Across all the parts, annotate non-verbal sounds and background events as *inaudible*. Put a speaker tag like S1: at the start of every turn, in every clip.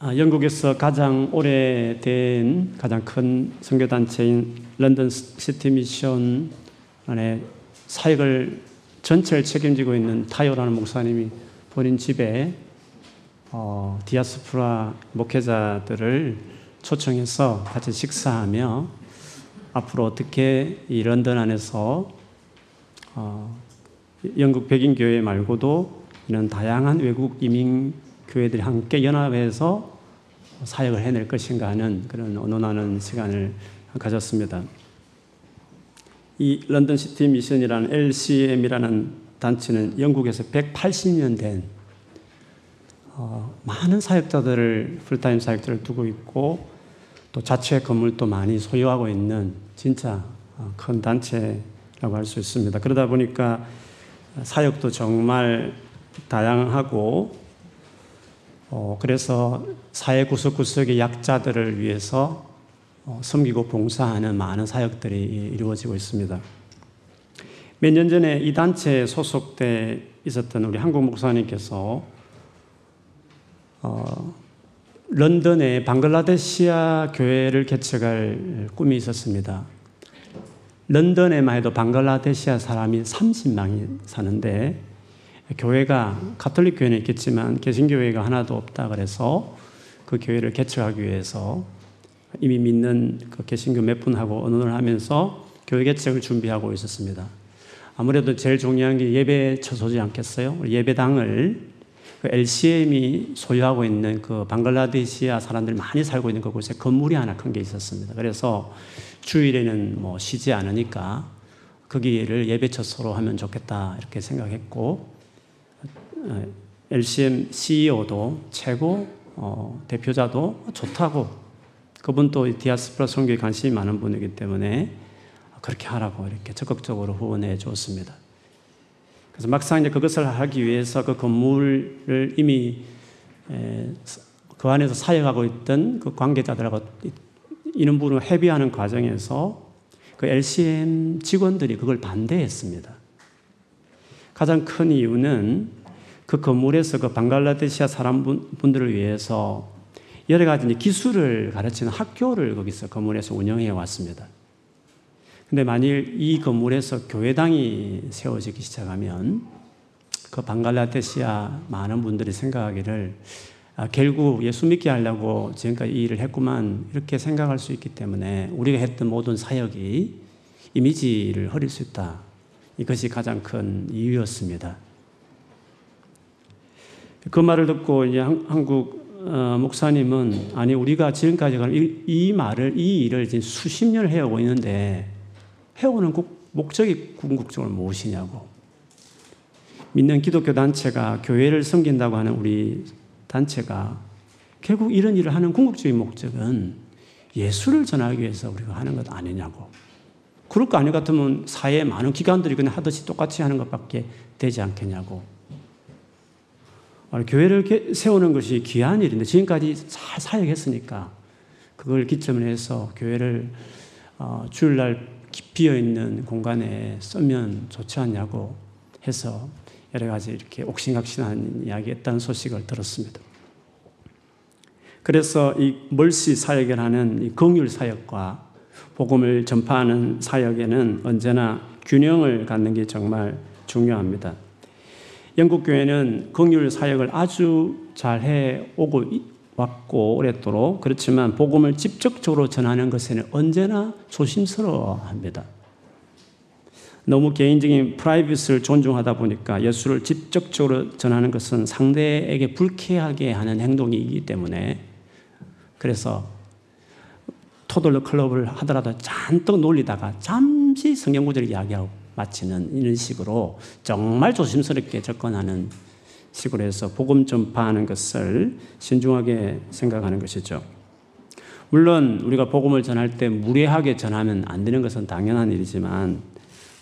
S1: 아, 영국에서 가장 오래된 가장 큰 선교단체인 런던 시티 미션 안에 사역을 전체를 책임지고 있는 타요라는 목사님이 본인 집에 어, 디아스포라 목회자들을 초청해서 같이 식사하며 앞으로 어떻게 이 런던 안에서 어, 영국 백인 교회 말고도 이런 다양한 외국 이민 교회들이 함께 연합해서 사역을 해낼 것인가 하는 그런 의논하는 시간을 가졌습니다. 이 런던 시티 미션이라는 LCM이라는 단체는 영국에서 180년 된 어, 많은 사역자들을 풀타임 사역자를 두고 있고 또 자체 건물도 많이 소유하고 있는 진짜 어, 큰 단체라고 할 수 있습니다. 그러다 보니까 사역도 정말 다양하고 어, 그래서 사회 구석구석의 약자들을 위해서 어, 섬기고 봉사하는 많은 사역들이 이루어지고 있습니다. 몇 년 전에 이 단체에 소속돼 있었던 우리 한국 목사님께서 어, 런던에 방글라데시아 교회를 개척할 꿈이 있었습니다. 런던에만 해도 방글라데시아 사람이 30만이 사는데 교회가 가톨릭 교회는 있겠지만 개신교회가 하나도 없다 그래서 그 교회를 개척하기 위해서 이미 믿는 그 개신교 몇 분하고 언론을 하면서 교회 개척을 준비하고 있었습니다. 아무래도 제일 중요한 게 예배 처소지 않겠어요? 예배당을 그 LCM이 소유하고 있는 그 방글라데시아 사람들 많이 살고 있는 그곳에 건물이 하나 큰 게 있었습니다. 그래서 주일에는 뭐 쉬지 않으니까 거기를 예배 처소로 하면 좋겠다 이렇게 생각했고 LCM 어, CEO도 최고 어, 대표자도 좋다고 그분도 디아스프라 선교에 관심이 많은 분이기 때문에 그렇게 하라고 이렇게 적극적으로 후원해 줬습니다. 그래서 막상 이제 그것을 하기 위해서 그 건물을 이미 에, 그 안에서 사역하고 있던 그 관계자들하고 이런 분을 협의하는 과정에서 그 LCM 직원들이 그걸 반대했습니다. 가장 큰 이유는 그 건물에서 그 방글라데시아 사람분들을 위해서 여러 가지 기술을 가르치는 학교를 거기서 건물에서 운영해 왔습니다. 근데 만일 이 건물에서 교회당이 세워지기 시작하면 그 방글라데시아 많은 분들이 생각하기를 아, 결국 예수 믿게 하려고 지금까지 이 일을 했구만 이렇게 생각할 수 있기 때문에 우리가 했던 모든 사역이 이미지를 흐릴 수 있다. 이것이 가장 큰 이유였습니다. 그 말을 듣고 이제 한국 어, 목사님은 아니 우리가 지금까지 이, 이 말을 이 일을 지금 수십 년을 해오고 있는데 해오는 목적이 궁극적으로 무엇이냐고 믿는 기독교 단체가 교회를 섬긴다고 하는 우리 단체가 결국 이런 일을 하는 궁극적인 목적은 예수를 전하기 위해서 우리가 하는 것 아니냐고. 그럴 거 아니 같으면 사회에 많은 기관들이 그냥 하듯이 똑같이 하는 것밖에 되지 않겠냐고. 교회를 세우는 것이 귀한 일인데 지금까지 잘 사역했으니까 그걸 기점으로 해서 교회를 어, 주일날 비어 있는 공간에 쓰면 좋지 않냐고 해서 여러 가지 이렇게 옥신각신한 이야기했다는 소식을 들었습니다. 그래서 이 멀시 사역을 하는 이 긍휼 사역과 복음을 전파하는 사역에는 언제나 균형을 갖는 게 정말 중요합니다. 영국 교회는 긍휼 사역을 아주 잘 해 오고 왔고 오랫도록 그렇지만 복음을 직접적으로 전하는 것에는 언제나 조심스러워합니다. 너무 개인적인 프라이빗을 존중하다 보니까 예수를 직접적으로 전하는 것은 상대에게 불쾌하게 하는 행동이기 때문에 그래서 토돌러 클럽을 하더라도 잔뜩 놀리다가 잠시 성경 구절을 이야기하고 마치는 이런 식으로 정말 조심스럽게 접근하는 식으로 해서 복음 전파하는 것을 신중하게 생각하는 것이죠. 물론 우리가 복음을 전할 때 무례하게 전하면 안 되는 것은 당연한 일이지만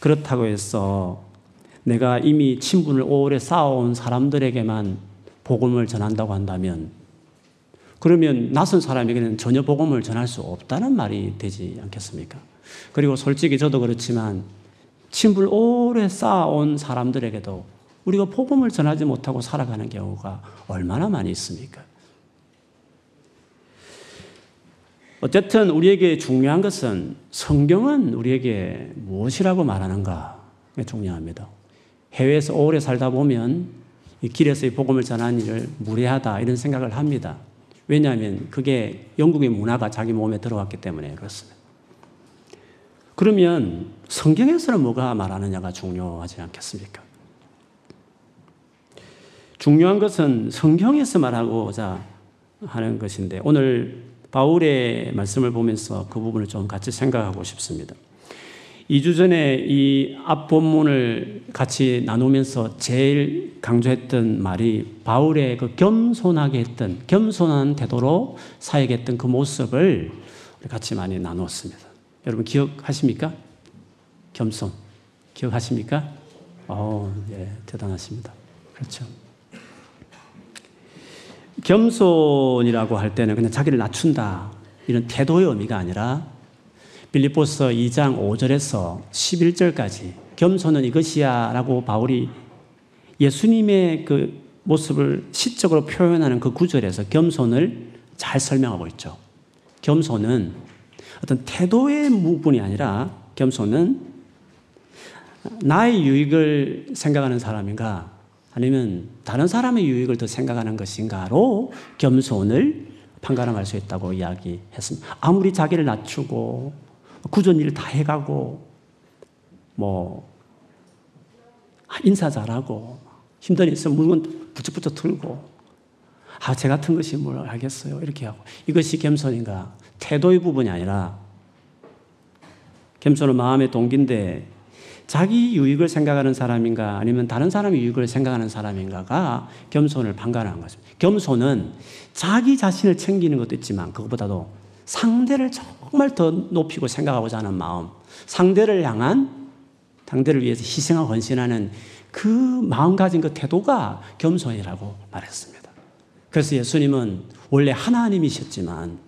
S1: 그렇다고 해서 내가 이미 친분을 오래 쌓아온 사람들에게만 복음을 전한다고 한다면 그러면 낯선 사람에게는 전혀 복음을 전할 수 없다는 말이 되지 않겠습니까? 그리고 솔직히 저도 그렇지만 친분을 오래 쌓아온 사람들에게도 우리가 복음을 전하지 못하고 살아가는 경우가 얼마나 많이 있습니까? 어쨌든 우리에게 중요한 것은 성경은 우리에게 무엇이라고 말하는가 중요합니다. 해외에서 오래 살다 보면 길에서 복음을 전하는 일을 무례하다 이런 생각을 합니다. 왜냐하면 그게 영국의 문화가 자기 몸에 들어왔기 때문에 그렇습니다. 그러면 성경에서는 뭐가 말하느냐가 중요하지 않겠습니까? 중요한 것은 성경에서 말하고자 하는 것인데 오늘 바울의 말씀을 보면서 그 부분을 좀 같이 생각하고 싶습니다. 2주 전에 이 앞 본문을 같이 나누면서 제일 강조했던 말이 바울의 그 겸손하게 했던, 겸손한 태도로 사역했던 그 모습을 같이 많이 나누었습니다. 여러분 기억하십니까? 겸손. 기억하십니까? 어, 예, 대단하십니다. 그렇죠. 겸손이라고 할 때는 그냥 자기를 낮춘다. 이런 태도의 의미가 아니라 빌립보서 2장 5절에서 11절까지 겸손은 이것이야 라고 바울이 예수님의 그 모습을 시적으로 표현하는 그 구절에서 겸손을 잘 설명하고 있죠. 겸손은 어떤 태도의 부분이 아니라 겸손은 나의 유익을 생각하는 사람인가 아니면 다른 사람의 유익을 더 생각하는 것인가로 겸손을 판가름할 수 있다고 이야기했습니다. 아무리 자기를 낮추고 구전 일다 해가고 뭐 인사 잘하고 힘든 일 있으면 물건 부쩍부쩍 들고 아, 제 같은 것이 뭘 알겠어요. 이렇게 하고. 이것이 겸손인가? 태도의 부분이 아니라 겸손은 마음의 동기인데 자기 유익을 생각하는 사람인가 아니면 다른 사람의 유익을 생각하는 사람인가가 겸손을 판가하는 것입니다. 겸손은 자기 자신을 챙기는 것도 있지만 그것보다도 상대를 정말 더 높이고 생각하고자 하는 마음, 상대를 향한 상대를 위해서 희생하고 헌신하는 그 마음 가진 그 태도가 겸손이라고 말했습니다. 그래서 예수님은 원래 하나님이셨지만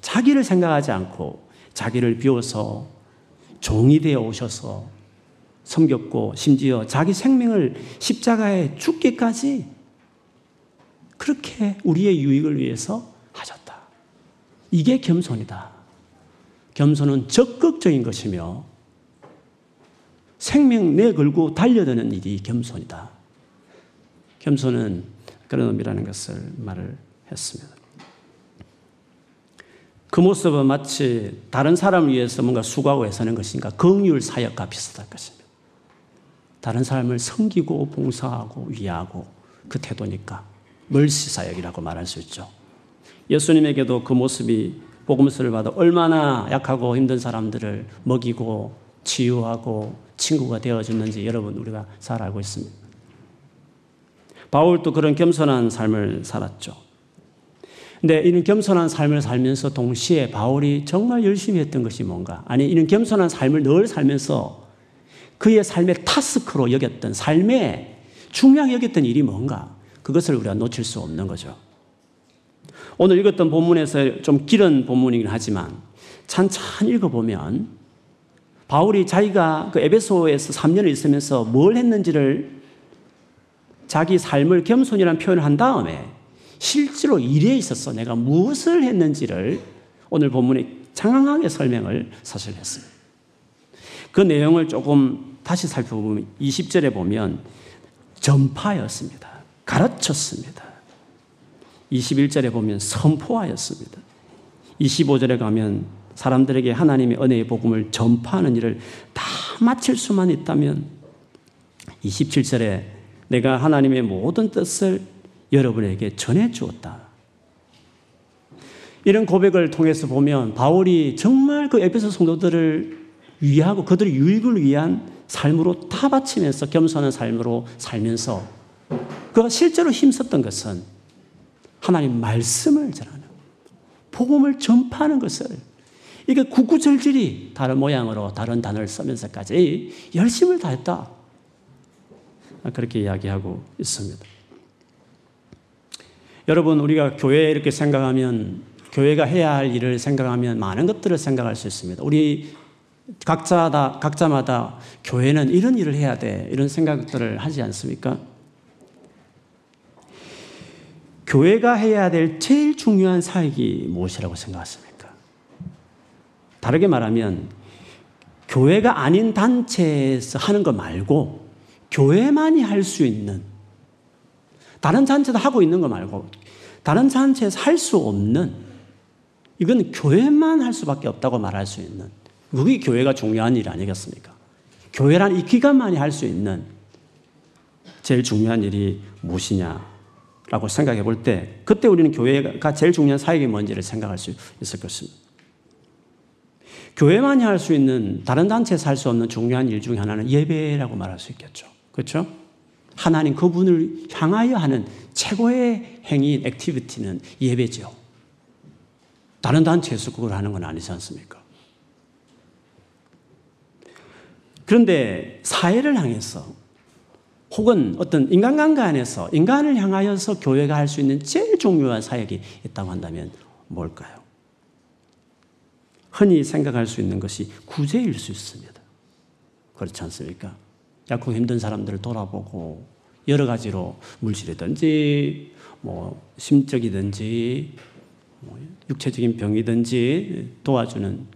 S1: 자기를 생각하지 않고 자기를 비워서 종이 되어 오셔서 섬겼고 심지어 자기 생명을 십자가에 죽기까지 그렇게 우리의 유익을 위해서 하셨다. 이게 겸손이다. 겸손은 적극적인 것이며 생명 내걸고 달려드는 일이 겸손이다. 겸손은 그런 의미라는 것을 말을 했습니다. 그 모습은 마치 다른 사람을 위해서 뭔가 수고하고 애쓰는 것인가 긍휼 사역과 비슷할 것입니다. 다른 사람을 섬기고 봉사하고 위하고 그 태도니까 멀시 사역이라고 말할 수 있죠. 예수님에게도 그 모습이 복음서를 받아 얼마나 약하고 힘든 사람들을 먹이고 치유하고 친구가 되어줬는지 여러분 우리가 잘 알고 있습니다. 바울도 그런 겸손한 삶을 살았죠. 근데 이런 겸손한 삶을 살면서 동시에 바울이 정말 열심히 했던 것이 뭔가? 아니, 이런 겸손한 삶을 늘 살면서 그의 삶의 타스크로 여겼던 삶에 중요하게 여겼던 일이 뭔가? 그것을 우리가 놓칠 수 없는 거죠. 오늘 읽었던 본문에서 좀 길은 본문이긴 하지만 찬찬히 읽어보면 바울이 자기가 그 에베소에서 3년을 있으면서 뭘 했는지를 자기 삶을 겸손이라는 표현을 한 다음에 실제로 일에 있어서 내가 무엇을 했는지를 오늘 본문에 장황하게 설명을 사실 했어요. 그 내용을 조금 다시 살펴보면 20절에 보면 전파였습니다. 가르쳤습니다. 21절에 보면 선포하였습니다. 25절에 가면 사람들에게 하나님의 은혜의 복음을 전파하는 일을 다 마칠 수만 있다면 27절에 내가 하나님의 모든 뜻을 여러분에게 전해 주었다. 이런 고백을 통해서 보면 바울이 정말 그 에베소 성도들을 위하고 그들의 유익을 위한 삶으로 다 바치면서 겸손한 삶으로 살면서 그가 실제로 힘썼던 것은 하나님 말씀을 전하는 복음을 전파하는 것을 이게 구구절절히 다른 모양으로 다른 단어를 쓰면서까지 열심을 다했다. 그렇게 이야기하고 있습니다. 여러분, 우리가 교회 이렇게 생각하면, 교회가 해야 할 일을 생각하면 많은 것들을 생각할 수 있습니다. 우리 각자 다, 각자마다 교회는 이런 일을 해야 돼. 이런 생각들을 하지 않습니까? 교회가 해야 될 제일 중요한 사역이 무엇이라고 생각하십니까? 다르게 말하면 교회가 아닌 단체에서 하는 거 말고 교회만이 할 수 있는 다른 단체도 하고 있는 거 말고 다른 단체에서 할 수 없는 이건 교회만 할 수밖에 없다고 말할 수 있는 그게 교회가 중요한 일 아니겠습니까? 교회란 이 기관만이 할 수 있는 제일 중요한 일이 무엇이냐라고 생각해 볼 때 그때 우리는 교회가 제일 중요한 사역이 뭔지를 생각할 수 있을 것입니다. 교회만이 할 수 있는 다른 단체에서 할 수 없는 중요한 일 중에 하나는 예배라고 말할 수 있겠죠. 그렇죠? 하나님 그분을 향하여 하는 최고의 행위, activity는 예배죠. 다른 단체에서 그걸 하는 건 아니지 않습니까? 그런데 사회를 향해서 혹은 어떤 인간관계 안에서 인간을 향하여서 교회가 할 수 있는 제일 중요한 사역이 있다고 한다면 뭘까요? 흔히 생각할 수 있는 것이 구제일 수 있습니다. 그렇지 않습니까? 약국 힘든 사람들을 돌아보고 여러 가지로 물질이든지 뭐 심적이든지 뭐 육체적인 병이든지 도와주는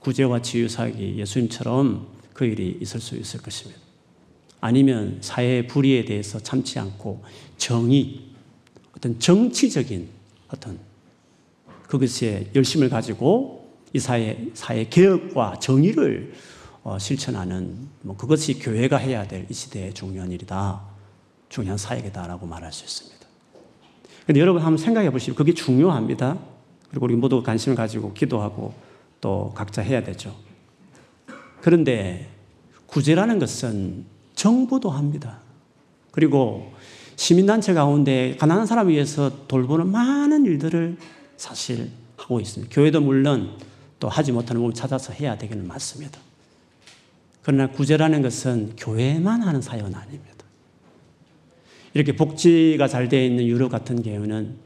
S1: 구제와 치유 사역이 예수님처럼 그 일이 있을 수 있을 것입니다. 아니면 사회의 불의에 대해서 참지 않고 정의, 어떤 정치적인 어떤 그것에 열심을 가지고 이 사회, 사회 개혁과 정의를 어, 실천하는 뭐 그것이 교회가 해야 될 이 시대의 중요한 일이다. 중요한 사역이다라고 말할 수 있습니다. 근데 여러분 한번 생각해 보시면 그게 중요합니다. 그리고 우리 모두 관심을 가지고 기도하고 또 각자 해야 되죠. 그런데 구제라는 것은 정부도 합니다. 그리고 시민단체 가운데 가난한 사람을 위해서 돌보는 많은 일들을 사실 하고 있습니다. 교회도 물론 또 하지 못하는 부분을 찾아서 해야 되기는 맞습니다. 그러나 구제라는 것은 교회만 하는 사역은 아닙니다. 이렇게 복지가 잘 되어 있는 유럽 같은 경우는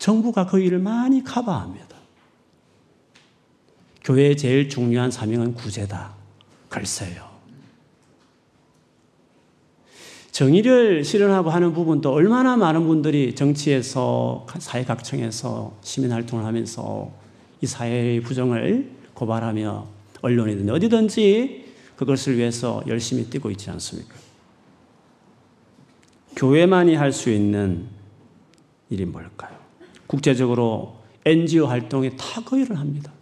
S1: 정부가 그 일을 많이 커버합니다. 교회의 제일 중요한 사명은 구제다. 글쎄요. 정의를 실현하고 하는 부분도 얼마나 많은 분들이 정치에서 사회각층에서 시민활동을 하면서 이 사회의 부정을 고발하며 언론이든 어디든지 그것을 위해서 열심히 뛰고 있지 않습니까? 교회만이 할 수 있는 일이 뭘까요? 국제적으로 NGO 활동에 다 거의를 합니다.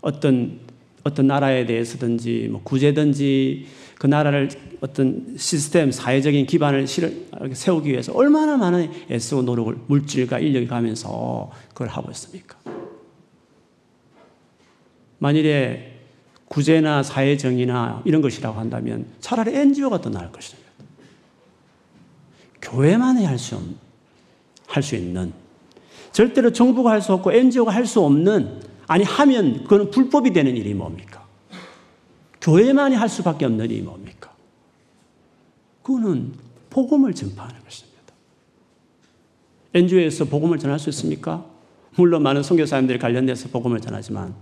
S1: 어떤 어떤 나라에 대해서든지 뭐 구제든지 그 나라를 어떤 시스템 사회적인 기반을 세우기 위해서 얼마나 많은 애쓰고 노력을 물질과 인력이 가면서 그걸 하고 있습니까? 만일에 구제나 사회정의나 이런 것이라고 한다면 차라리 NGO가 더 나을 것입니다. 교회만이 할 수, 할 수 있는, 절대로 정부가 할 수 없고 NGO가 할 수 없는, 아니, 하면 그건 불법이 되는 일이 뭡니까? 교회만이 할 수밖에 없는 일이 뭡니까? 그거는 복음을 전파하는 것입니다. NGO에서 복음을 전할 수 있습니까? 물론 많은 선교사님들이 관련돼서 복음을 전하지만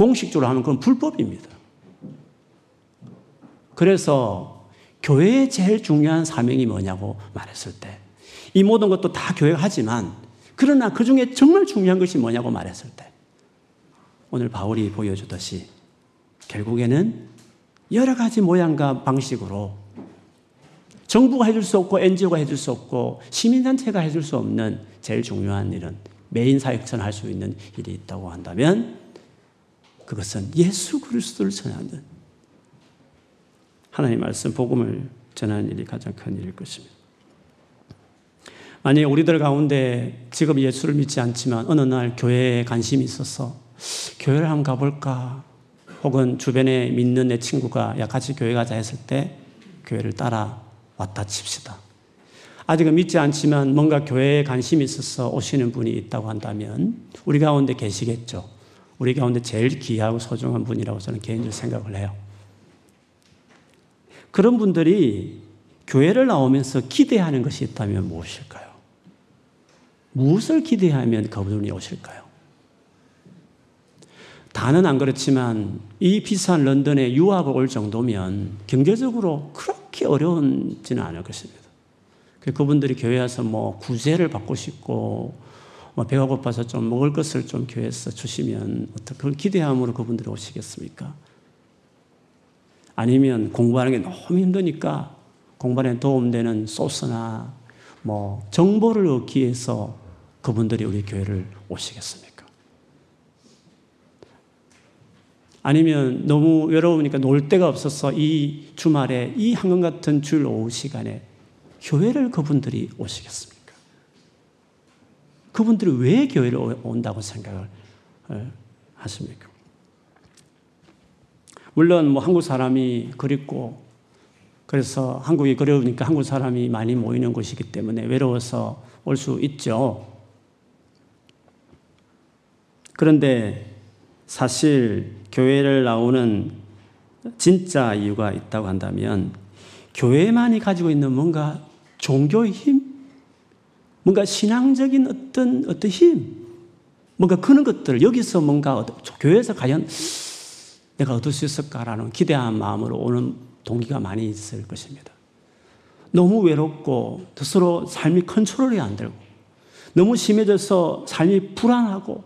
S1: 공식적으로 하면 그건 불법입니다. 그래서 교회의 제일 중요한 사명이 뭐냐고 말했을 때, 이 모든 것도 다 교회가 하지만, 그러나 그 중에 정말 중요한 것이 뭐냐고 말했을 때, 오늘 바울이 보여주듯이 결국에는 여러 가지 모양과 방식으로 정부가 해줄 수 없고 NGO가 해줄 수 없고 시민단체가 해줄 수 없는 제일 중요한 일은 메인 사역처럼 할 수 있는 일이 있다고 한다면 그것은 예수 그리스도를 전하는 하나님 말씀 복음을 전하는 일이 가장 큰 일일 것입니다. 만약 우리들 가운데 지금 예수를 믿지 않지만 어느 날 교회에 관심이 있어서 교회를 한번 가볼까 혹은 주변에 믿는 내 친구가 야 같이 교회 가자 했을 때 교회를 따라 왔다 칩시다. 아직은 믿지 않지만 뭔가 교회에 관심이 있어서 오시는 분이 있다고 한다면 우리 가운데 계시겠죠. 우리 가운데 제일 귀하고 소중한 분이라고 저는 개인적으로 생각을 해요. 그런 분들이 교회를 나오면서 기대하는 것이 있다면 무엇일까요? 무엇을 기대하면 그분이 오실까요? 다는 안 그렇지만 이 비싼 런던에 유학을 올 정도면 경제적으로 그렇게 어려운지는 않을 것입니다. 그분들이 교회 와서 뭐 구제를 받고 싶고 뭐 배가 고파서 좀 먹을 것을 좀 교회에서 주시면 어떻게 기대함으로 그분들이 오시겠습니까? 아니면 공부하는 게 너무 힘드니까 공부하는 도움되는 소스나 뭐 정보를 얻기 위해서 그분들이 우리 교회를 오시겠습니까? 아니면 너무 외로우니까 놀 데가 없어서 이 주말에 이 한강 같은 줄 오후 시간에 교회를 그분들이 오시겠습니까? 그분들이 왜 교회를 온다고 생각을 어, 하십니까? 물론 뭐 한국 사람이 그립고 그래서 한국이 그리우니까 한국 사람이 많이 모이는 곳이기 때문에 외로워서 올 수 있죠. 그런데 사실 교회를 나오는 진짜 이유가 있다고 한다면 교회만이 가지고 있는 뭔가 종교의 힘, 뭔가 신앙적인 어떤 어떤 힘, 뭔가 그런 것들을 여기서 뭔가 교회에서 과연 내가 얻을 수 있을까라는 기대한 마음으로 오는 동기가 많이 있을 것입니다. 너무 외롭고 스스로 삶이 컨트롤이 안 되고 너무 심해져서 삶이 불안하고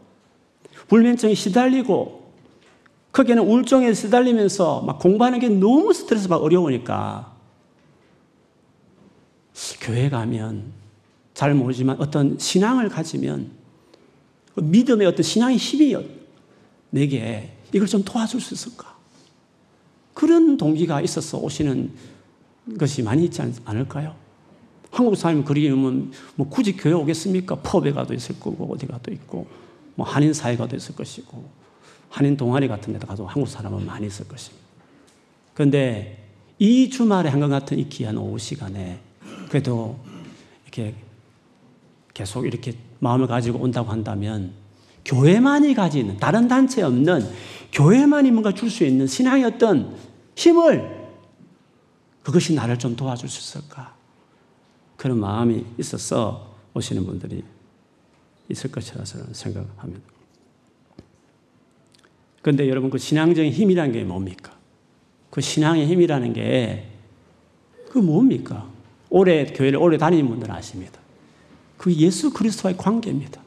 S1: 불면증에 시달리고 거기에는 우울증에 시달리면서 막 공부하는 게 너무 스트레스 받고 어려우니까 교회 가면 잘 모르지만 어떤 신앙을 가지면 그 믿음의 어떤 신앙의 힘이 내게 이걸 좀 도와줄 수 있을까? 그런 동기가 있어서 오시는 것이 많이 있지 않을까요? 한국 사람이 그리면 뭐 굳이 교회 오겠습니까? 펍에 가도 있을 거고 어디 가도 있고 뭐 한인 사회 가도 있을 것이고 한인 동아리 같은 데도 가도 한국 사람은 많이 있을 것입니다. 그런데 이 주말에 한것 같은 이 귀한 오후 시간에 그래도 이렇게 계속 이렇게 마음을 가지고 온다고 한다면 교회만이 가지는 다른 단체 없는 교회만이 뭔가 줄 수 있는 신앙의 어떤 힘을 그것이 나를 좀 도와줄 수 있을까? 그런 마음이 있어서 오시는 분들이 있을 것이라 저는 생각합니다. 그런데 여러분 그 신앙적인 힘이라는 게 뭡니까? 그 신앙의 힘이라는 게 그 뭡니까? 오래 교회를 오래 다니는 분들은 아십니다. 그 예수 그리스도와의 관계입니다.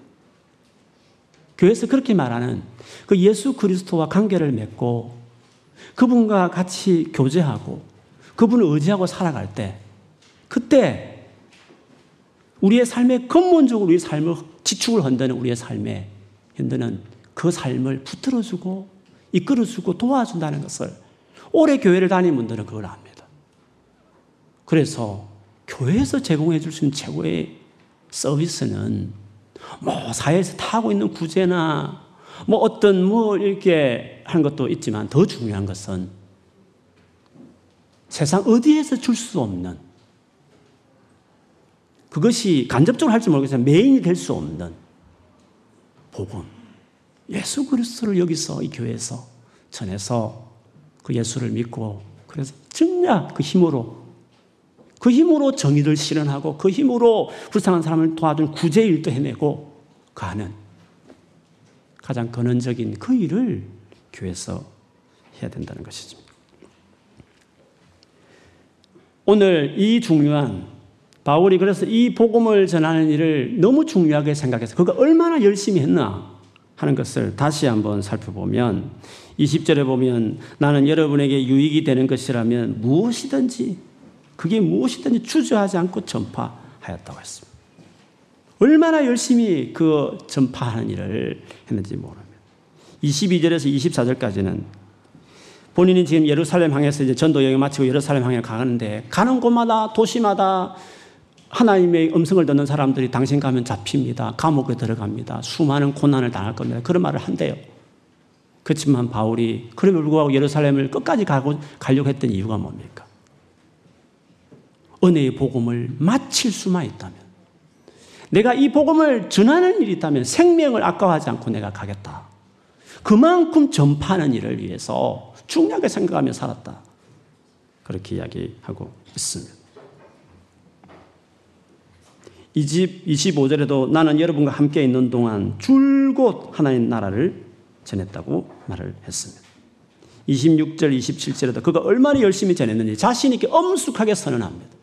S1: 교회에서 그렇게 말하는 그 예수 그리스도와 관계를 맺고 그분과 같이 교제하고 그분을 의지하고 살아갈 때 그때 우리의 삶의 근본적으로 우리의 삶을 지축을 흔드는 우리의 삶에 흔드는 그 삶을 붙들어주고 이끌어주고 도와준다는 것을 오래 교회를 다니는 분들은 그걸 압니다. 그래서 교회에서 제공해 줄 수 있는 최고의 서비스는 뭐 사회에서 타고 있는 구제나 뭐 어떤 뭐 이렇게 하는 것도 있지만 더 중요한 것은 세상 어디에서 줄 수 없는 그것이 간접적으로 할지 모르겠지만 메인이 될 수 없는 복음. 예수 그리스도를 여기서 이 교회에서 전해서 그 예수를 믿고 그래서 정작 그 힘으로 그 힘으로 정의를 실현하고 그 힘으로 불쌍한 사람을 도와준 구제 일도 해내고 가는 가장 근원적인 그 일을 교회에서 해야 된다는 것이죠. 오늘 이 중요한 바울이 그래서 이 복음을 전하는 일을 너무 중요하게 생각해서 그가 얼마나 열심히 했나 하는 것을 다시 한번 살펴보면 20절에 보면 나는 여러분에게 유익이 되는 것이라면 무엇이든지 그게 무엇이든지 주저하지 않고 전파하였다고 했습니다. 얼마나 열심히 그 전파하는 일을 했는지 모릅니다. 22절에서 24절까지는 본인이 지금 예루살렘 향해서 이제 전도 여행 마치고 예루살렘 향해 가는데 가는 곳마다 도시마다 하나님의 음성을 듣는 사람들이 당신 가면 잡힙니다. 감옥에 들어갑니다. 수많은 고난을 당할 겁니다. 그런 말을 한대요. 그렇지만 바울이 그럼에도 불구하고 예루살렘을 끝까지 가고 가려고 했던 이유가 뭡니까? 은혜의 복음을 마칠 수만 있다면 내가 이 복음을 전하는 일이 있다면 생명을 아까워하지 않고 내가 가겠다. 그만큼 전파하는 일을 위해서 중요하게 생각하며 살았다. 그렇게 이야기하고 있습니다. 이 집 25절에도 나는 여러분과 함께 있는 동안 줄곧 하나님 나라를 전했다고 말을 했습니다. 26절, 27절에도 그가 얼마나 열심히 전했는지 자신있게 엄숙하게 선언합니다.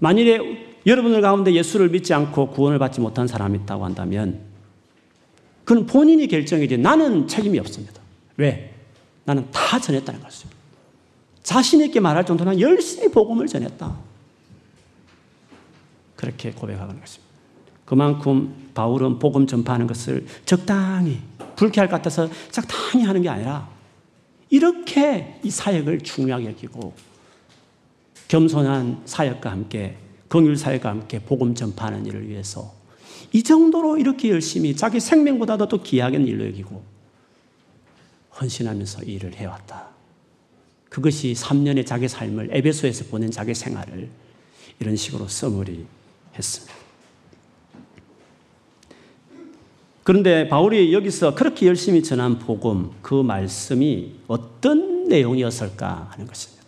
S1: 만일에 여러분들 가운데 예수를 믿지 않고 구원을 받지 못한 사람이 있다고 한다면 그는 본인이 결정이지 나는 책임이 없습니다. 왜? 나는 다 전했다는 것입니다. 자신 있게 말할 정도로 열심히 복음을 전했다. 그렇게 고백하는 것입니다. 그만큼 바울은 복음 전파하는 것을 적당히 불쾌할 것 같아서 적당히 하는 게 아니라 이렇게 이 사역을 중요하게 여기고 겸손한 사역과 함께 긍휼 사역과 함께 복음 전파하는 일을 위해서 이 정도로 이렇게 열심히 자기 생명보다도 더 귀하게 일로 여기고 헌신하면서 일을 해왔다. 그것이 3년의 자기 삶을 에베소에서 보낸 자기 생활을 이런 식으로 써머리 했습니다. 그런데 바울이 여기서 그렇게 열심히 전한 복음, 그 말씀이 어떤 내용이었을까 하는 것입니다.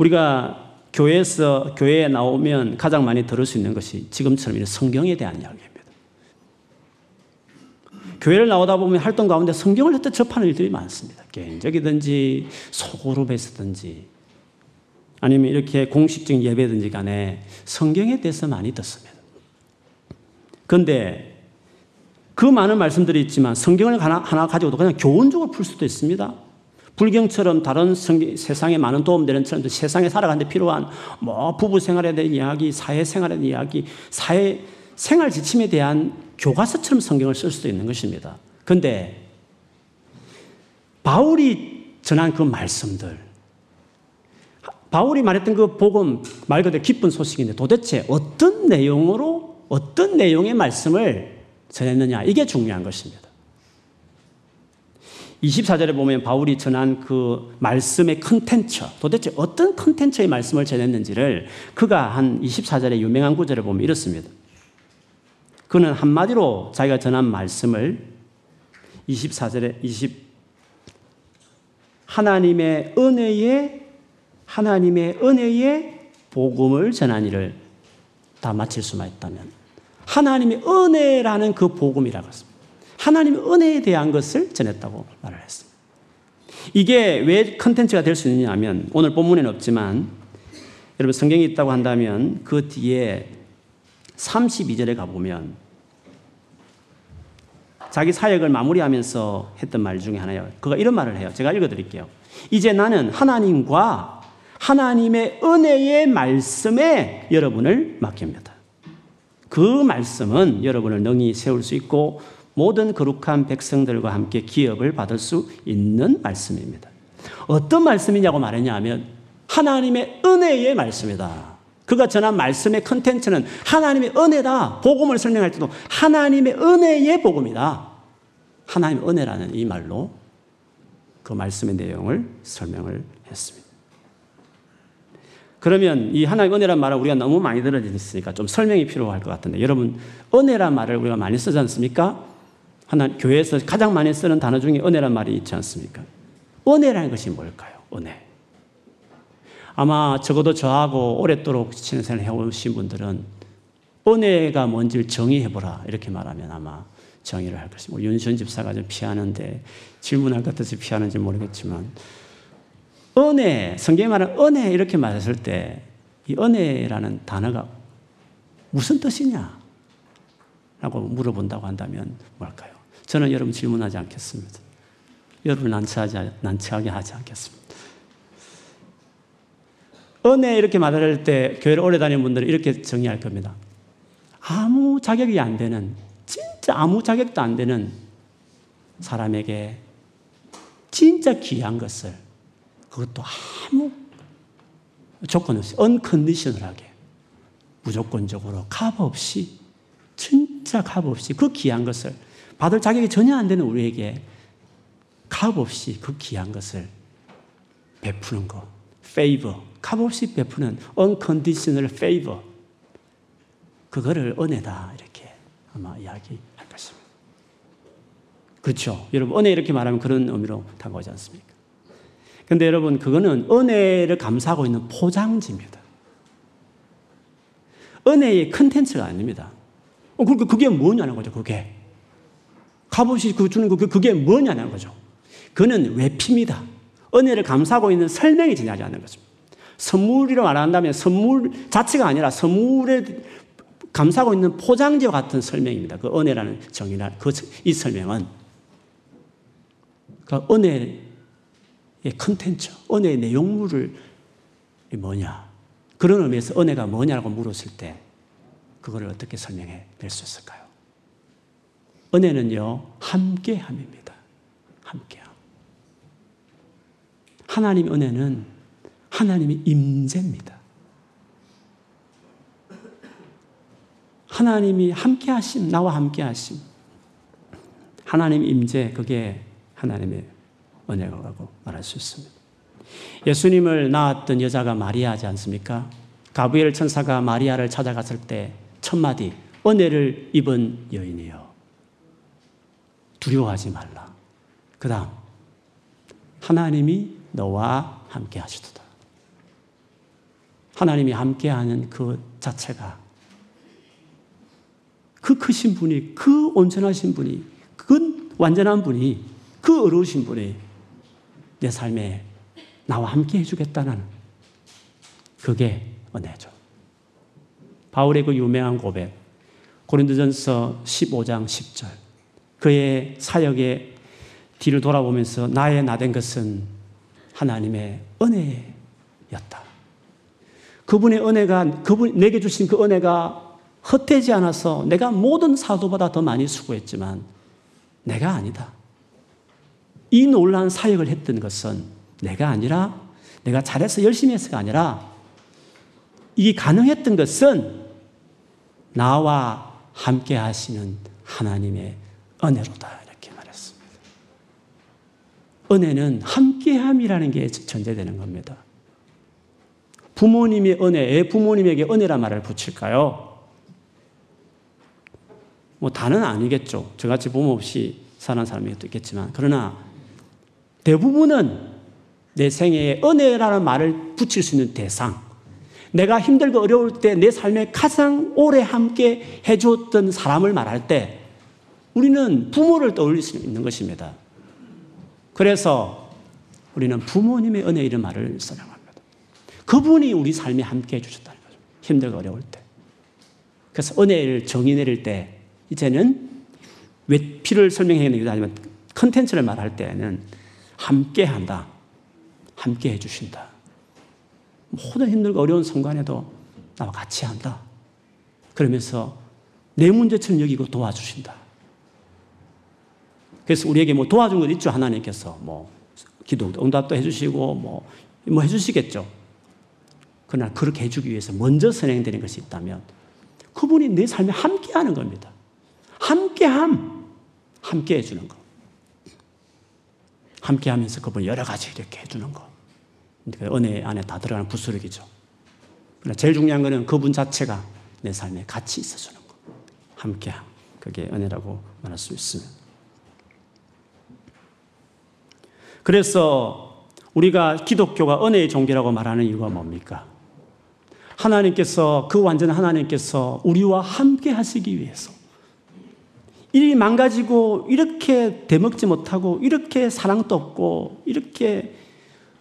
S1: 우리가 교회에서 교회에 나오면 가장 많이 들을 수 있는 것이 지금처럼 성경에 대한 이야기입니다. 교회를 나오다 보면 활동 가운데 성경을 그때 접하는 일들이 많습니다. 개인적이든지 소그룹에서든지 아니면 이렇게 공식적인 예배든지 간에 성경에 대해서 많이 듣습니다. 그런데 그 많은 말씀들이 있지만 성경을 하나 가지고도 그냥 교훈적으로 풀 수도 있습니다. 불경처럼 다른 성경, 세상에 많은 도움되는 처럼 세상에 살아가는데 필요한 뭐 부부 생활에 대한 이야기, 사회 생활에 대한 이야기, 사회 생활 지침에 대한 교과서처럼 성경을 쓸 수도 있는 것입니다. 그런데 바울이 전한 그 말씀들, 바울이 말했던 그 복음 말 그대로 기쁜 소식인데 도대체 어떤 내용으로 어떤 내용의 말씀을 전했느냐 이게 중요한 것입니다. 24절에 보면 바울이 전한 그 말씀의 컨텐츠, 도대체 어떤 컨텐츠의 말씀을 전했는지를 그가 한 24절의 유명한 구절을 보면 이렇습니다. 그는 한마디로 자기가 전한 말씀을 24절에 20 하나님의 은혜에 하나님의 은혜의 복음을 일을 다 마칠 수만 있다면 하나님의 은혜라는 그 복음이라고 했습니다. 하나님의 은혜에 대한 것을 전했다고 말을 했습니다. 이게 왜 컨텐츠가 될 수 있느냐 하면 오늘 본문에는 없지만 여러분 성경이 있다고 한다면 그 뒤에 32절에 가보면 자기 사역을 마무리하면서 했던 말 중에 하나예요. 그가 이런 말을 해요. 제가 읽어드릴게요. 이제 나는 하나님과 하나님의 은혜의 말씀에 여러분을 맡깁니다. 그 말씀은 여러분을 능히 세울 수 있고 모든 거룩한 백성들과 함께 기업을 받을 수 있는 말씀입니다. 어떤 말씀이냐고 말했냐 하면 하나님의 은혜의 말씀이다. 그가 전한 말씀의 컨텐츠는 하나님의 은혜다. 복음을 설명할 때도 하나님의 은혜의 복음이다. 하나님의 은혜라는 이 말로 그 말씀의 내용을 설명을 했습니다. 그러면 이 하나님의 은혜란 말을 우리가 너무 많이 들어있으니까 좀 설명이 필요할 것 같은데 여러분 은혜란 말을 우리가 많이 쓰지 않습니까? 하나 교회에서 가장 많이 쓰는 단어 중에 은혜란 말이 있지 않습니까? 은혜라는 것이 뭘까요? 은혜. 아마 적어도 저하고 오랫도록 신생을 해오신 분들은 은혜가 뭔지를 정의해보라 이렇게 말하면 아마 정의를 할 것입니다. 윤시원 집사가 좀 피하는데 질문할 것 같아서 피하는지 모르겠지만 은혜, 성경에 말하는 은혜 이렇게 말했을 때 이 은혜라는 단어가 무슨 뜻이냐? 라고 물어본다고 한다면 뭘까요? 저는 여러분 질문하지 않겠습니다. 여러분 난처하지, 난처하게 하지 않겠습니다. 은혜 이렇게 말할 때 교회를 오래 다니는 분들은 이렇게 정의할 겁니다. 아무 자격이 안 되는, 진짜 아무 자격도 안 되는 사람에게 진짜 귀한 것을 그것도 아무 조건 없이 언컨디셔널하게 무조건적으로 값 없이 진짜 값 없이 그 귀한 것을 받을 자격이 전혀 안 되는 우리에게 값 없이 그 귀한 것을 베푸는 것, favor, 값없이 베푸는 unconditional favor. 그거를 은혜다. 이렇게 아마 이야기할 것입니다. 그렇죠. 여러분, 은혜 이렇게 말하면 그런 의미로 다가오지 않습니까? 근데 여러분, 그거는 은혜를 감사하고 있는 포장지입니다. 은혜의 컨텐츠가 아닙니다. 어, 그러니까 그게 뭐냐는 거죠, 그게. 값없이 그 주는 거, 그게 뭐냐는 거죠. 그는 외핍니다. 은혜를 감사하고 있는 설명이 지나지 않는 것입니다. 선물이라고 말한다면 선물 자체가 아니라 선물에 감싸고 있는 포장지와 같은 설명입니다. 그 은혜라는 정의나 그 이 설명은 그 은혜의 컨텐츠, 은혜의 내용물을 뭐냐 그런 의미에서 은혜가 뭐냐고 물었을 때 그거를 어떻게 설명해 낼 수 있을까요? 은혜는요 함께함입니다. 함께함. 하나님 은혜는 하나님의 임재입니다. 하나님이 함께 하심, 나와 함께 하심. 하나님 임재, 그게 하나님의 은혜라고 말할 수 있습니다. 예수님을 낳았던 여자가 마리아지 않습니까? 가브리엘 천사가 마리아를 찾아갔을 때 첫 마디 은혜를 입은 여인이요. 두려워하지 말라. 그 다음 하나님이 너와 함께 하시도다. 하나님이 함께 하는 그 자체가 그 크신 분이, 그 온전하신 분이, 그 완전한 분이, 그 어려우신 분이 내 삶에 나와 함께 해주겠다는 그게 은혜죠. 바울의 그 유명한 고백, 고린도전서 15장 10절. 그의 사역의 뒤를 돌아보면서 나의 나된 것은 하나님의 은혜였다. 그분의 은혜가, 그분, 내게 주신 그 은혜가 헛되지 않아서 내가 모든 사도보다 더 많이 수고했지만 내가 아니다. 이 놀라운 사역을 했던 것은 내가 아니라 내가 잘해서 열심히 해서가 아니라 이 가능했던 것은 나와 함께 하시는 하나님의 은혜로다. 이렇게 말했습니다. 은혜는 함께함이라는 게 전제되는 겁니다. 부모님의 은혜, 부모님에게 은혜란 말을 붙일까요? 뭐 다는 아니겠죠. 저같이 부모 없이 사는 사람이 또 있겠지만 그러나 대부분은 내 생애에 은혜라는 말을 붙일 수 있는 대상 내가 힘들고 어려울 때 내 삶에 가장 오래 함께 해주었던 사람을 말할 때 우리는 부모를 떠올릴 수 있는 것입니다. 그래서 우리는 부모님의 은혜 이런 말을 써요. 그분이 우리 삶에 함께 해주셨다는 거죠. 힘들고 어려울 때. 그래서 은혜를 정의 내릴 때, 이제는 왜 피를 설명해야 게 아니면 컨텐츠를 말할 때는 함께 한다. 함께 해주신다. 모든 힘들고 어려운 순간에도 나와 같이 한다. 그러면서 내 문제처럼 여기고 도와주신다. 그래서 우리에게 뭐 도와준 것 있죠. 하나님께서 뭐 기도 응답도 해주시고 뭐, 뭐 해주시겠죠. 그러나 그렇게 해주기 위해서 먼저 선행되는 것이 있다면 그분이 내 삶에 함께 하는 겁니다. 함께함. 함께 해주는 거. 함께 하면서 그분 여러 가지 이렇게 해주는 거. 그 은혜 안에 다 들어가는 부스러기죠. 그러나 제일 중요한 것은 그분 자체가 내 삶에 같이 있어주는 거. 함께함. 그게 은혜라고 말할 수 있습니다. 그래서 우리가 기독교가 은혜의 종교라고 말하는 이유가 뭡니까? 하나님께서 그 완전 하나님께서 우리와 함께 하시기 위해서. 일이 망가지고 이렇게 대먹지 못하고 이렇게 사랑도 없고 이렇게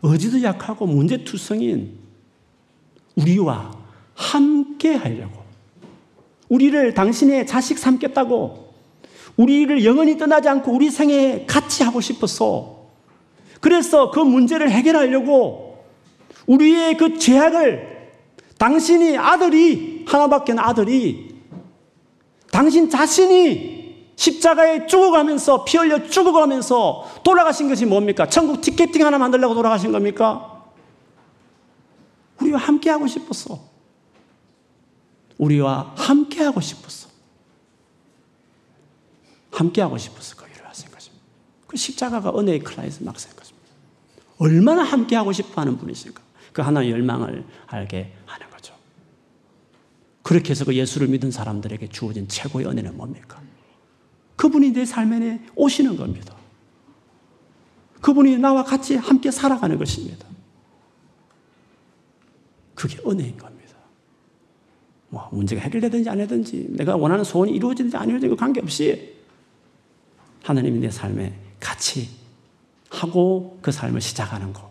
S1: 의지도 약하고 문제투성인 우리와 함께 하려고. 우리를 당신의 자식 삼겠다고. 우리를 영원히 떠나지 않고 우리 생에 같이 하고 싶어서 그래서 그 문제를 해결하려고 우리의 그 죄악을 당신이 아들이, 하나밖에 아들이, 당신 자신이 십자가에 죽어가면서, 피 흘려 죽어가면서 돌아가신 것이 뭡니까? 천국 티켓팅 하나 만들려고 돌아가신 겁니까? 우리와 함께 하고 싶었어. 우리와 함께 하고 싶었어. 함께 하고 싶어서 그 일을 하신 것입니다. 그 십자가가 은혜의 클라이맥스인 것입니다. 얼마나 함께 하고 싶어 하는 분이실까? 그 하나의 열망을 알게 하는 그렇게 해서 그 예수를 믿은 사람들에게 주어진 최고의 은혜는 뭡니까? 그분이 내 삶에 오시는 겁니다. 그분이 나와 같이 함께 살아가는 것입니다. 그게 은혜인 겁니다. 뭐 문제가 해결되든지 안 되든지 내가 원하는 소원이 이루어지든지 안 이루어지든지 관계없이 하나님이 내 삶에 같이 하고 그 삶을 시작하는 것.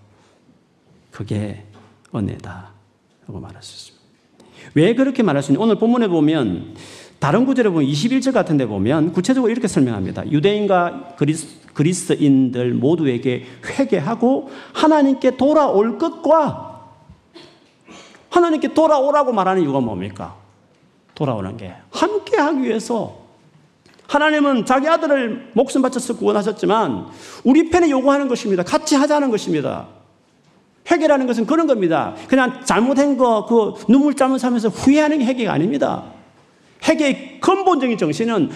S1: 그게 은혜다. 라고 말할 수 있습니다. 왜 그렇게 말할 수 있냐? 오늘 본문에 보면 다른 구절에 보면 21절 같은 데 보면 구체적으로 이렇게 설명합니다. 유대인과 그리스, 그리스인들 모두에게 회개하고 하나님께 돌아올 것과 하나님께 돌아오라고 말하는 이유가 뭡니까? 돌아오는 게 함께 하기 위해서 하나님은 자기 아들을 목숨 바쳐서 구원하셨지만 우리 편에 요구하는 것입니다. 같이 하자는 것입니다. 회개라는 것은 그런 겁니다. 그냥 잘못한 거, 그 눈물 짜면서 하면서 후회하는 게 회개가 아닙니다. 회개의 근본적인 정신은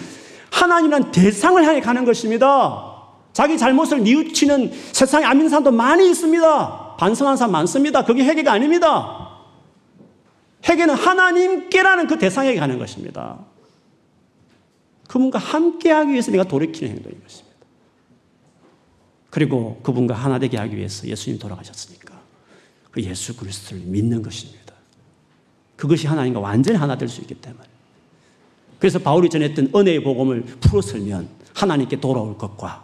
S1: 하나님이란 대상을 향해 가는 것입니다. 자기 잘못을 뉘우치는 세상에 안 믿는 사람도 많이 있습니다. 반성하는 사람 많습니다. 그게 회개가 아닙니다. 회개는 하나님께라는 그 대상에게 가는 것입니다. 그분과 함께하기 위해서 내가 돌이키는 행동인 것입니다. 그리고 그분과 하나 되게 하기 위해서 예수님 돌아가셨으니까 그 예수 그리스도를 믿는 것입니다. 그것이 하나님과 완전히 하나 될 수 있기 때문에. 그래서 바울이 전했던 은혜의 복음을 풀어설면 하나님께 돌아올 것과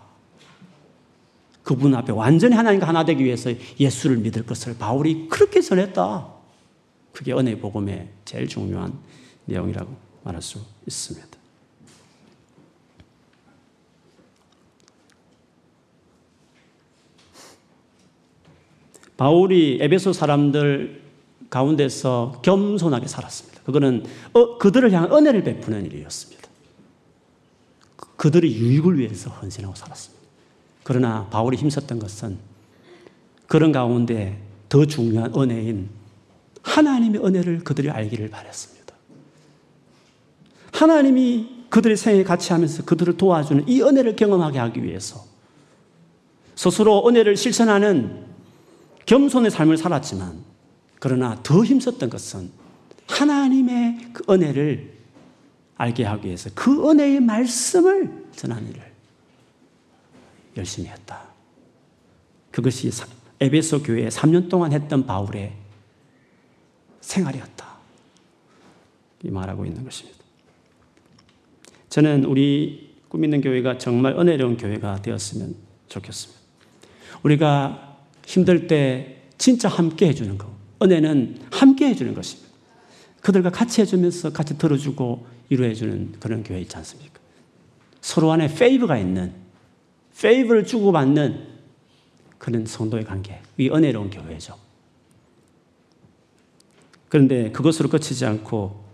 S1: 그분 앞에 완전히 하나님과 하나 되기 위해서 예수를 믿을 것을 바울이 그렇게 전했다. 그게 은혜의 복음의 제일 중요한 내용이라고 말할 수 있습니다. 바울이 에베소 사람들 가운데서 겸손하게 살았습니다. 그거는 어, 그들을 향한 은혜를 베푸는 일이었습니다. 그들의 유익을 위해서 헌신하고 살았습니다. 그러나 바울이 힘썼던 것은 그런 가운데 더 중요한 은혜인 하나님의 은혜를 그들이 알기를 바랬습니다. 하나님이 그들의 생에 같이 하면서 그들을 도와주는 이 은혜를 경험하게 하기 위해서 스스로 은혜를 실천하는 겸손의 삶을 살았지만 그러나 더 힘썼던 것은 하나님의 그 은혜를 알게 하기 위해서 그 은혜의 말씀을 전하는 일을 열심히 했다. 그것이 에베소 교회에 3년 동안 했던 바울의 생활이었다. 이 말하고 있는 것입니다. 저는 우리 꿈 있는 교회가 정말 은혜로운 교회가 되었으면 좋겠습니다. 우리가 힘들 때 진짜 함께 해주는 거. 은혜는 함께 해주는 것입니다. 그들과 같이 해주면서 같이 들어주고 이루어주는 그런 교회 있지 않습니까? 서로 안에 favor가 있는, favor를 주고받는 그런 성도의 관계. 이 은혜로운 교회죠. 그런데 그것으로 끝이지 않고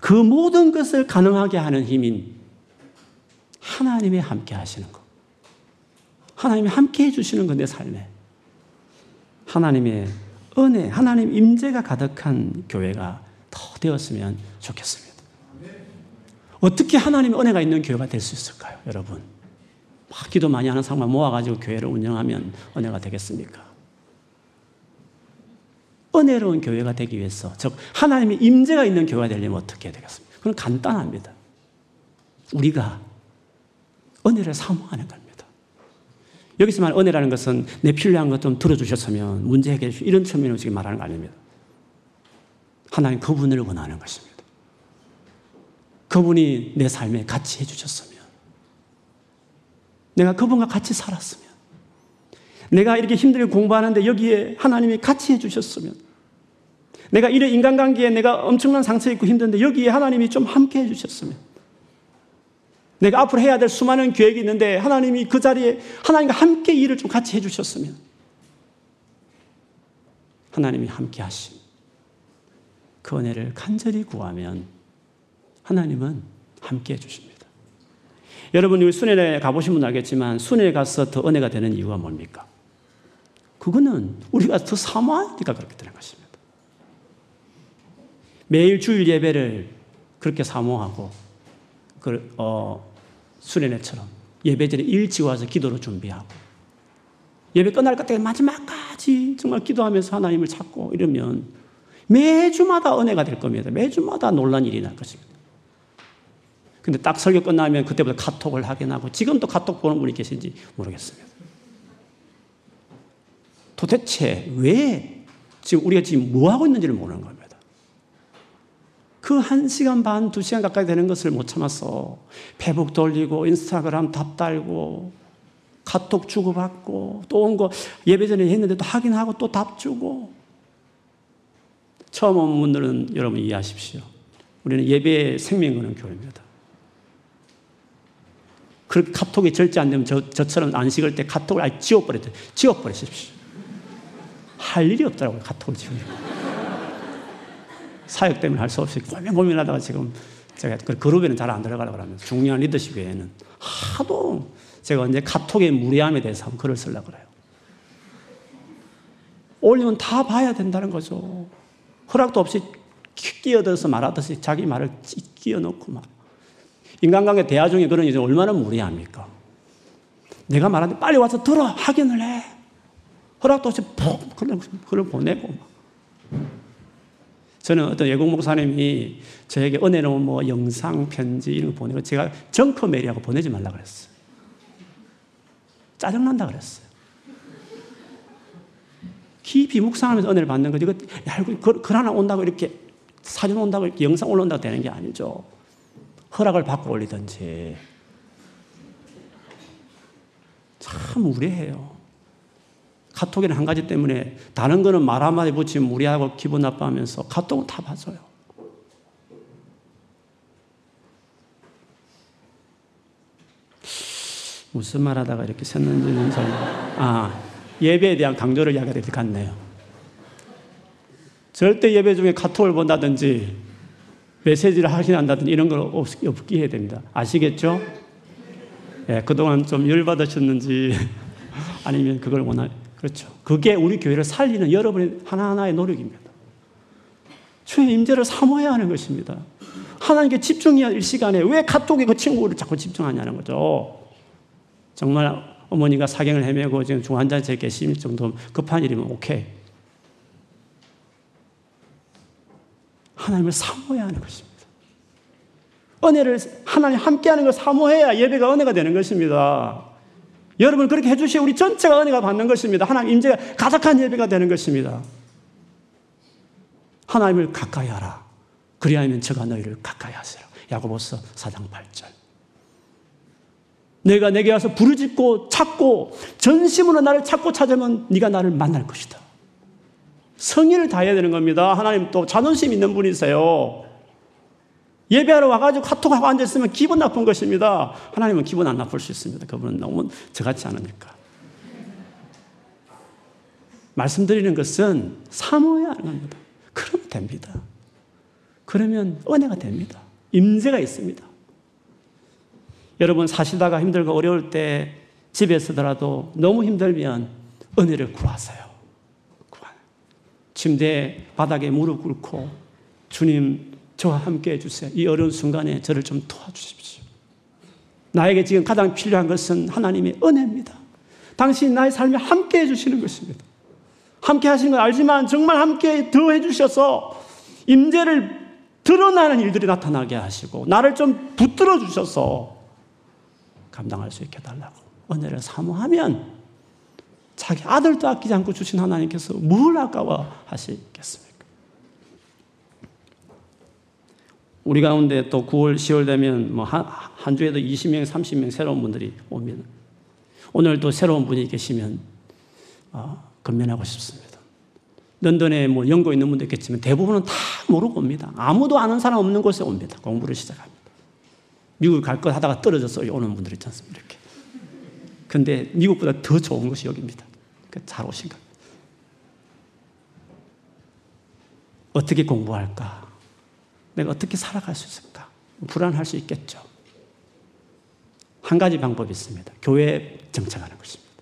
S1: 그 모든 것을 가능하게 하는 힘인 하나님이 함께 하시는 것. 하나님이 함께 해주시는 것, 내 삶에. 하나님의 은혜, 하나님 임재가 가득한 교회가 더 되었으면 좋겠습니다. 어떻게 하나님의 은혜가 있는 교회가 될 수 있을까요, 여러분? 막 기도 많이 하는 사람만 모아가지고 교회를 운영하면 은혜가 되겠습니까? 은혜로운 교회가 되기 위해서, 즉, 하나님의 임재가 있는 교회가 되려면 어떻게 되겠습니까? 그건 간단합니다. 우리가 은혜를 사모하는 겁니다. 여기서 말 은혜라는 것은 내 필요한 것 좀 들어주셨으면 문제 해결해 주 이런 측면으로 지금 말하는 거 아닙니다. 하나님 그분을 원하는 것입니다. 그분이 내 삶에 같이 해주셨으면 내가 그분과 같이 살았으면 내가 이렇게 힘들게 공부하는데 여기에 하나님이 같이 해주셨으면 내가 이런 인간관계에 내가 엄청난 상처 있고 힘든데 여기에 하나님이 좀 함께 해주셨으면 내가 앞으로 해야 될 수많은 계획이 있는데 하나님이 그 자리에 하나님과 함께 일을 좀 같이 해주셨으면 하나님이 함께 하신 그 은혜를 간절히 구하면 하나님은 함께 해주십니다. 여러분, 이 순회에 가보신 분 알겠지만 순회에 가서 더 은혜가 되는 이유가 뭡니까? 그거는 우리가 더 사모하니까 그렇게 되는 것입니다. 매일 주일 예배를 그렇게 사모하고 그, 어, 수련회처럼 예배 전에 일찍 와서 기도로 준비하고 예배 끝날 것 때문에 마지막까지 정말 기도하면서 하나님을 찾고 이러면 매주마다 은혜가 될 겁니다. 매주마다 놀란 일이 날 것입니다. 근데 딱 설교 끝나면 그때부터 카톡을 하긴 하고 지금도 카톡 보는 분이 계신지 모르겠습니다. 도대체 왜 지금 우리가 지금 뭐 하고 있는지를 모르는 겁니다. 그 한 시간 반, 두 시간 가까이 되는 것을 못 참았어. 페북 돌리고, 인스타그램 답 달고, 카톡 주고받고, 또 온 거 예배 전에 했는데 또 확인하고 또 답 주고. 처음 온 분들은 여러분 이해하십시오. 우리는 예배의 생명 거는 교회입니다. 그 카톡이 절제 안 되면 저, 저처럼 안식을 때 카톡을 아예 지워버렸대. 지워버리십시오. 할 일이 없더라고요, 카톡을 지우면. 사역 때문에 할 수 없이 고민 고민하다가 지금 제가 그 그룹에는 잘 안 들어가려고 하면 중요한 리더십 외에는 하도 제가 언제 카톡의 무례함에 대해서 한번 글을 쓰려고 그래요. 올리면 다 봐야 된다는 거죠. 허락도 없이 끼어들어서 말하듯이 자기 말을 끼어 넣고 말. 인간관계 대화 중에 그런 일이 얼마나 무리합니까? 내가 말하는데 빨리 와서 들어 확인을 해. 허락도 없이 푹 글을 보내고 저는 어떤 예공 목사님이 저에게 은혜로운 뭐 영상 편지 이런 거 보내고 제가 정커 메리하고 보내지 말라 그랬어요. 짜증난다 그랬어요. 깊이 묵상하면서 은혜를 받는 거지. 그, 야, 글, 글 하나 온다고 이렇게 사진 온다고 이렇게 영상 올라온다고 되는 게 아니죠. 허락을 받고 올리든지. 참 무례해요. 카톡에는 한 가지 때문에 다른 거는 말 한마디 붙이면 무리하고 기분 나빠하면서 카톡은 다 봐줘요. 무슨 말 하다가 이렇게 샜는지는 잘, 아, 예배에 대한 강조를 이야기할 것 같네요. 절대 예배 중에 카톡을 본다든지 메시지를 확인한다든지 이런 걸 없, 없게 해야 됩니다. 아시겠죠? 예, 그동안 좀 열받으셨는지 *laughs* 아니면 그걸 원하, 그렇죠. 그게 우리 교회를 살리는 여러분의 하나하나의 노력입니다. 주의 임재를 사모해야 하는 것입니다. 하나님께 집중해야 할 시간에 왜 카톡에 그 친구를 자꾸 집중하냐는 거죠. 정말 어머니가 사경을 헤매고 지금 중환자실에 계실 정도 급한 일이면 오케이. 하나님을 사모해야 하는 것입니다. 은혜를 하나님 함께하는 걸 사모해야 예배가 은혜가 되는 것입니다. 여러분 그렇게 해주시면 우리 전체가 은혜가 받는 것입니다. 하나님 임재가 가득한 예배가 되는 것입니다. 하나님을 가까이 하라. 그리하면 저가 너희를 가까이 하시라. 야고보서 4장 8절. 내가 내게 와서 부르짖고 찾고 전심으로 나를 찾고 찾으면 네가 나를 만날 것이다. 성의를 다해야 되는 겁니다. 하나님 또 자존심 있는 분이세요. 예배하러 와가지고 카톡하고 앉아있으면 기분 나쁜 것입니다. 하나님은 기분 안 나쁠 수 있습니다. 그분은 너무 저같지 않으니까. 말씀드리는 것은 사모해야 하는 겁니다. 그러면 됩니다. 그러면 은혜가 됩니다. 임재가 있습니다. 여러분 사시다가 힘들고 어려울 때 집에 서더라도 너무 힘들면 은혜를 구하세요. 침대 바닥에 무릎 꿇고 주님 저와 함께 해주세요. 이 어려운 순간에 저를 좀 도와주십시오. 나에게 지금 가장 필요한 것은 하나님의 은혜입니다. 당신 나의 삶에 함께 해주시는 것입니다. 함께 하시는 걸 알지만 정말 함께 더 해주셔서 임재를 드러나는 일들이 나타나게 하시고 나를 좀 붙들어 주셔서 감당할 수 있게 달라고 은혜를 사모하면 자기 아들도 아끼지 않고 주신 하나님께서 뭘 아까워 하시겠습니까? 우리 가운데 또 9월, 10월 되면 뭐 한, 한 주에도 20명, 30명 새로운 분들이 오면 오늘 또 새로운 분이 계시면 어, 건면하고 싶습니다. 런던에 뭐 연고 있는 분도 있겠지만 대부분은 다 모르고 옵니다. 아무도 아는 사람 없는 곳에 옵니다. 공부를 시작합니다. 미국 갈 것 하다가 떨어져서 오는 분들 있지 않습니까? 이렇게. 근데 미국보다 더 좋은 것이 여기입니다. 그잘 오신 겁니다. 어떻게 공부할까? 내가 어떻게 살아갈 수 있을까? 불안할 수 있겠죠. 한 가지 방법이 있습니다. 교회에 정착하는 것입니다.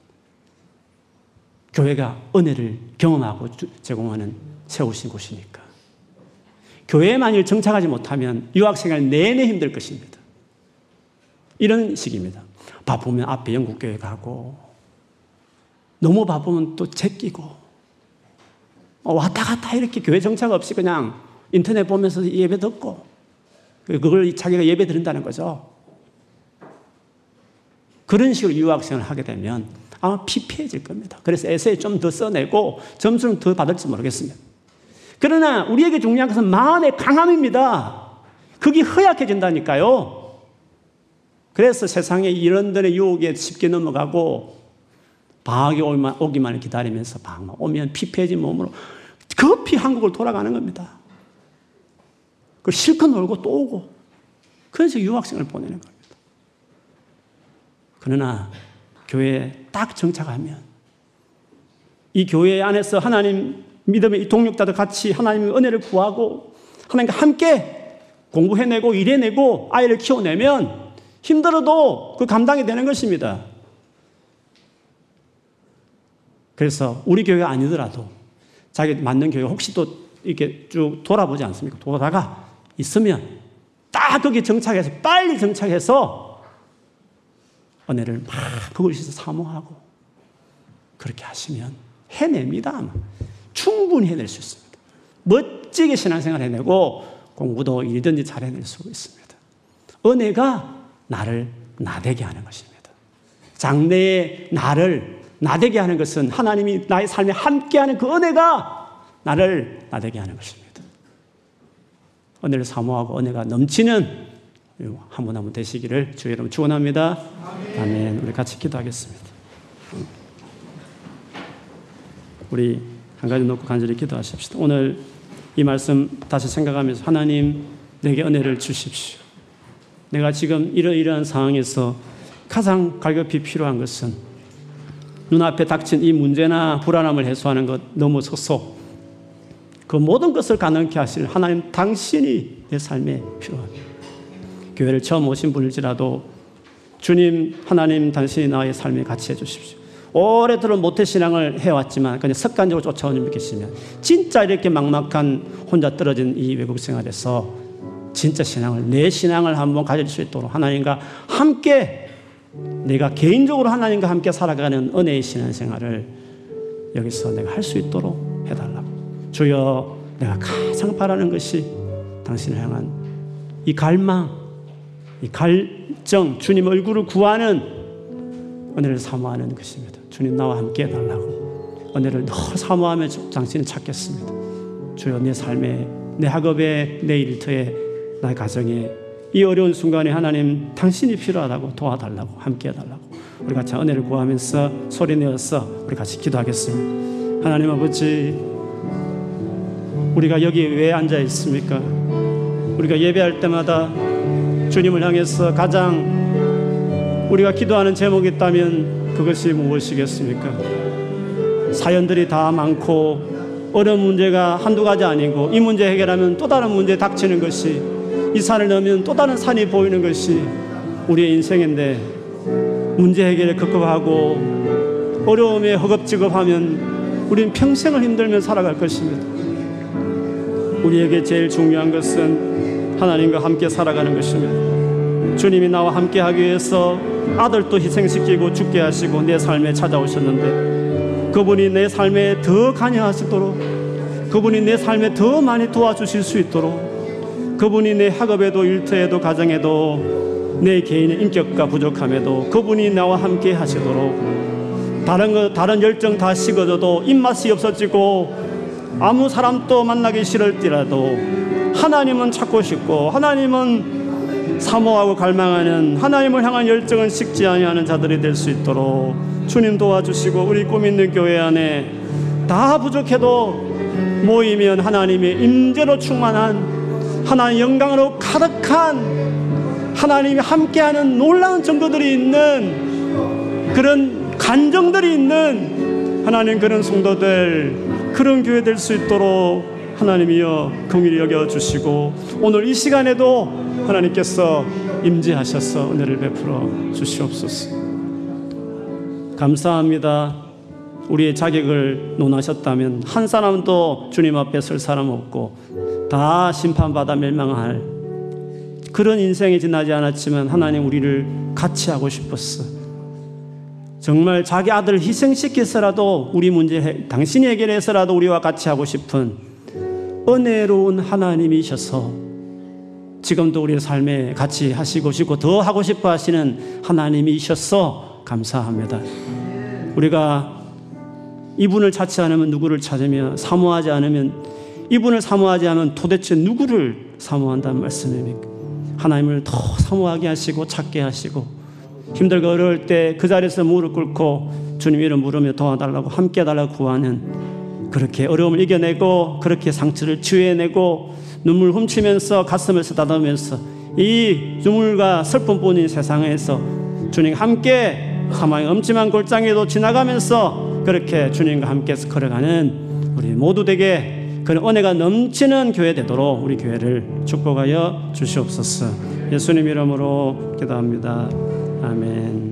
S1: 교회가 은혜를 경험하고 제공하는 세우신 곳이니까. 교회에 만일 정착하지 못하면 유학생활 내내 힘들 것입니다. 이런 식입니다. 바쁘면 앞에 영국교회 가고, 너무 바쁘면 또 제끼고, 어, 왔다 갔다 이렇게 교회 정착 없이 그냥 인터넷 보면서 예배 듣고 그걸 자기가 예배 드린다는 거죠. 그런 식으로 유학생을 하게 되면 아마 피폐해질 겁니다. 그래서 에세이 좀 더 써내고 점수는 더 받을지 모르겠습니다. 그러나 우리에게 중요한 것은 마음의 강함입니다. 그게 허약해진다니까요. 그래서 세상에 이런들의 유혹에 쉽게 넘어가고 방학이 오기만 기다리면서 방학 오면 피폐해진 몸으로 급히 한국을 돌아가는 겁니다. 그 실컷 놀고 또 오고. 그래서 유학생을 보내는 겁니다. 그러나 교회에 딱 정착하면 이 교회 안에서 하나님 믿음의 이 동력자들 같이 하나님의 은혜를 구하고 하나님과 함께 공부해내고 일해내고 아이를 키워내면 힘들어도 그 감당이 되는 것입니다. 그래서 우리 교회가 아니더라도 자기 맞는 교회 혹시 또 이렇게 쭉 돌아보지 않습니까? 돌아다가 있으면 딱 거기 정착해서 빨리 정착해서 은혜를 막 그것에서 사모하고 그렇게 하시면 해냅니다. 충분히 해낼 수 있습니다. 멋지게 신앙생활 해내고 공부도 일든지 잘 해낼 수 있습니다. 은혜가 나를 나대게 하는 것입니다. 장래의 나를 나대게 하는 것은 하나님이 나의 삶에 함께하는 그 은혜가 나를 나대게 하는 것입니다. 은혜를 사모하고 은혜가 넘치는 한 분 한 분 되시기를 주의 이름 축원합니다. 아멘. 우리 같이 기도하겠습니다. 우리 한 가지 놓고 간절히 기도하십시다. 오늘 이 말씀 다시 생각하면서 하나님 내게 은혜를 주십시오. 내가 지금 이러이러한 상황에서 가장 갈급히 필요한 것은 눈앞에 닥친 이 문제나 불안함을 해소하는 것 넘어서서 그 모든 것을 가능케 하실 하나님 당신이 내 삶에 필요합니다. 교회를 처음 오신 분일지라도 주님 하나님 당신이 나의 삶에 같이 해주십시오. 오래도록 모태신앙을 해왔지만 그냥 습관적으로 쫓아오는 분 계시면 진짜 이렇게 막막한 혼자 떨어진 이 외국 생활에서 진짜 신앙을 내 신앙을 한번 가질 수 있도록 하나님과 함께 내가 개인적으로 하나님과 함께 살아가는 은혜의 신앙생활을 여기서 내가 할 수 있도록 주여 내가 가장 바라는 것이 당신을 향한 이 갈망 이 갈정 주님 얼굴을 구하는 은혜를 사모하는 것입니다 주님 나와 함께 해달라고 은혜를 더 사모하며 당신을 찾겠습니다. 주여 내 삶에 내 학업에 내 일터에 나의 가정에 이 어려운 순간에 하나님 당신이 필요하다고 도와달라고 함께 해달라고 우리 같이 은혜를 구하면서 소리내어서 우리 같이 기도하겠습니다. 하나님 아버지 우리가 여기 왜 앉아 있습니까? 우리가 예배할 때마다 주님을 향해서 가장 우리가 기도하는 제목이 있다면 그것이 무엇이겠습니까? 사연들이 다 많고 어려운 문제가 한두 가지 아니고 이 문제 해결하면 또 다른 문제 닥치는 것이 이 산을 넘으면 또 다른 산이 보이는 것이 우리의 인생인데 문제 해결에 급급하고 어려움에 허겁지겁하면 우리는 평생을 힘들며 살아갈 것입니다. 우리에게 제일 중요한 것은 하나님과 함께 살아가는 것입니다. 주님이 나와 함께 하기 위해서 아들도 희생시키고 죽게 하시고 내 삶에 찾아오셨는데 그분이 내 삶에 더 관여하시도록 그분이 내 삶에 더 많이 도와주실 수 있도록 그분이 내 학업에도 일터에도 가정에도 내 개인의 인격과 부족함에도 그분이 나와 함께 하시도록 다른 거 다른 열정 다 식어져도 입맛이 없어지고 아무 사람도 만나기 싫을지라도 하나님은 찾고 싶고 하나님은 사모하고 갈망하는 하나님을 향한 열정은 식지 아니하는 자들이 될 수 있도록 주님 도와주시고 우리 꿈 있는 교회 안에 다 부족해도 모이면 하나님의 임재로 충만한 하나님 영광으로 가득한 하나님이 함께하는 놀라운 정도들이 있는 그런 간정들이 있는 하나님 그런 성도들 그런 교회 될 수 있도록 하나님이여 긍휼히 여겨 주시고 오늘 이 시간에도 하나님께서 임재하셔서 은혜를 베풀어 주시옵소서. 감사합니다. 우리의 자격을 논하셨다면 한 사람도 주님 앞에 설 사람 없고 다 심판받아 멸망할 그런 인생이 지나지 않았지만 하나님 우리를 같이 하고 싶었어. 정말 자기 아들을 희생시켜서라도 우리 문제 당신이 해결해서라도 우리와 같이 하고 싶은 은혜로운 하나님이셔서 지금도 우리의 삶에 같이 하시고 싶고 더 하고 싶어 하시는 하나님이셔서 감사합니다. 우리가 이분을 찾지 않으면 누구를 찾으며 사모하지 않으면 이분을 사모하지 않으면 도대체 누구를 사모한다는 말씀입니까? 하나님을 더 사모하게 하시고 찾게 하시고 힘들고 어려울 때 그 자리에서 무릎 꿇고 주님 이름 물으며 도와달라고 함께 해달라고 구하는 그렇게 어려움을 이겨내고 그렇게 상처를 치유해내고 눈물 훔치면서 가슴을 쓰다듬으면서 이 눈물과 슬픔뿐인 세상에서 주님 함께 사망의 엄침한 골장에도 지나가면서 그렇게 주님과 함께서 걸어가는 우리 모두 되게 그런 은혜가 넘치는 교회 되도록 우리 교회를 축복하여 주시옵소서. 예수님 이름으로 기도합니다. 아멘.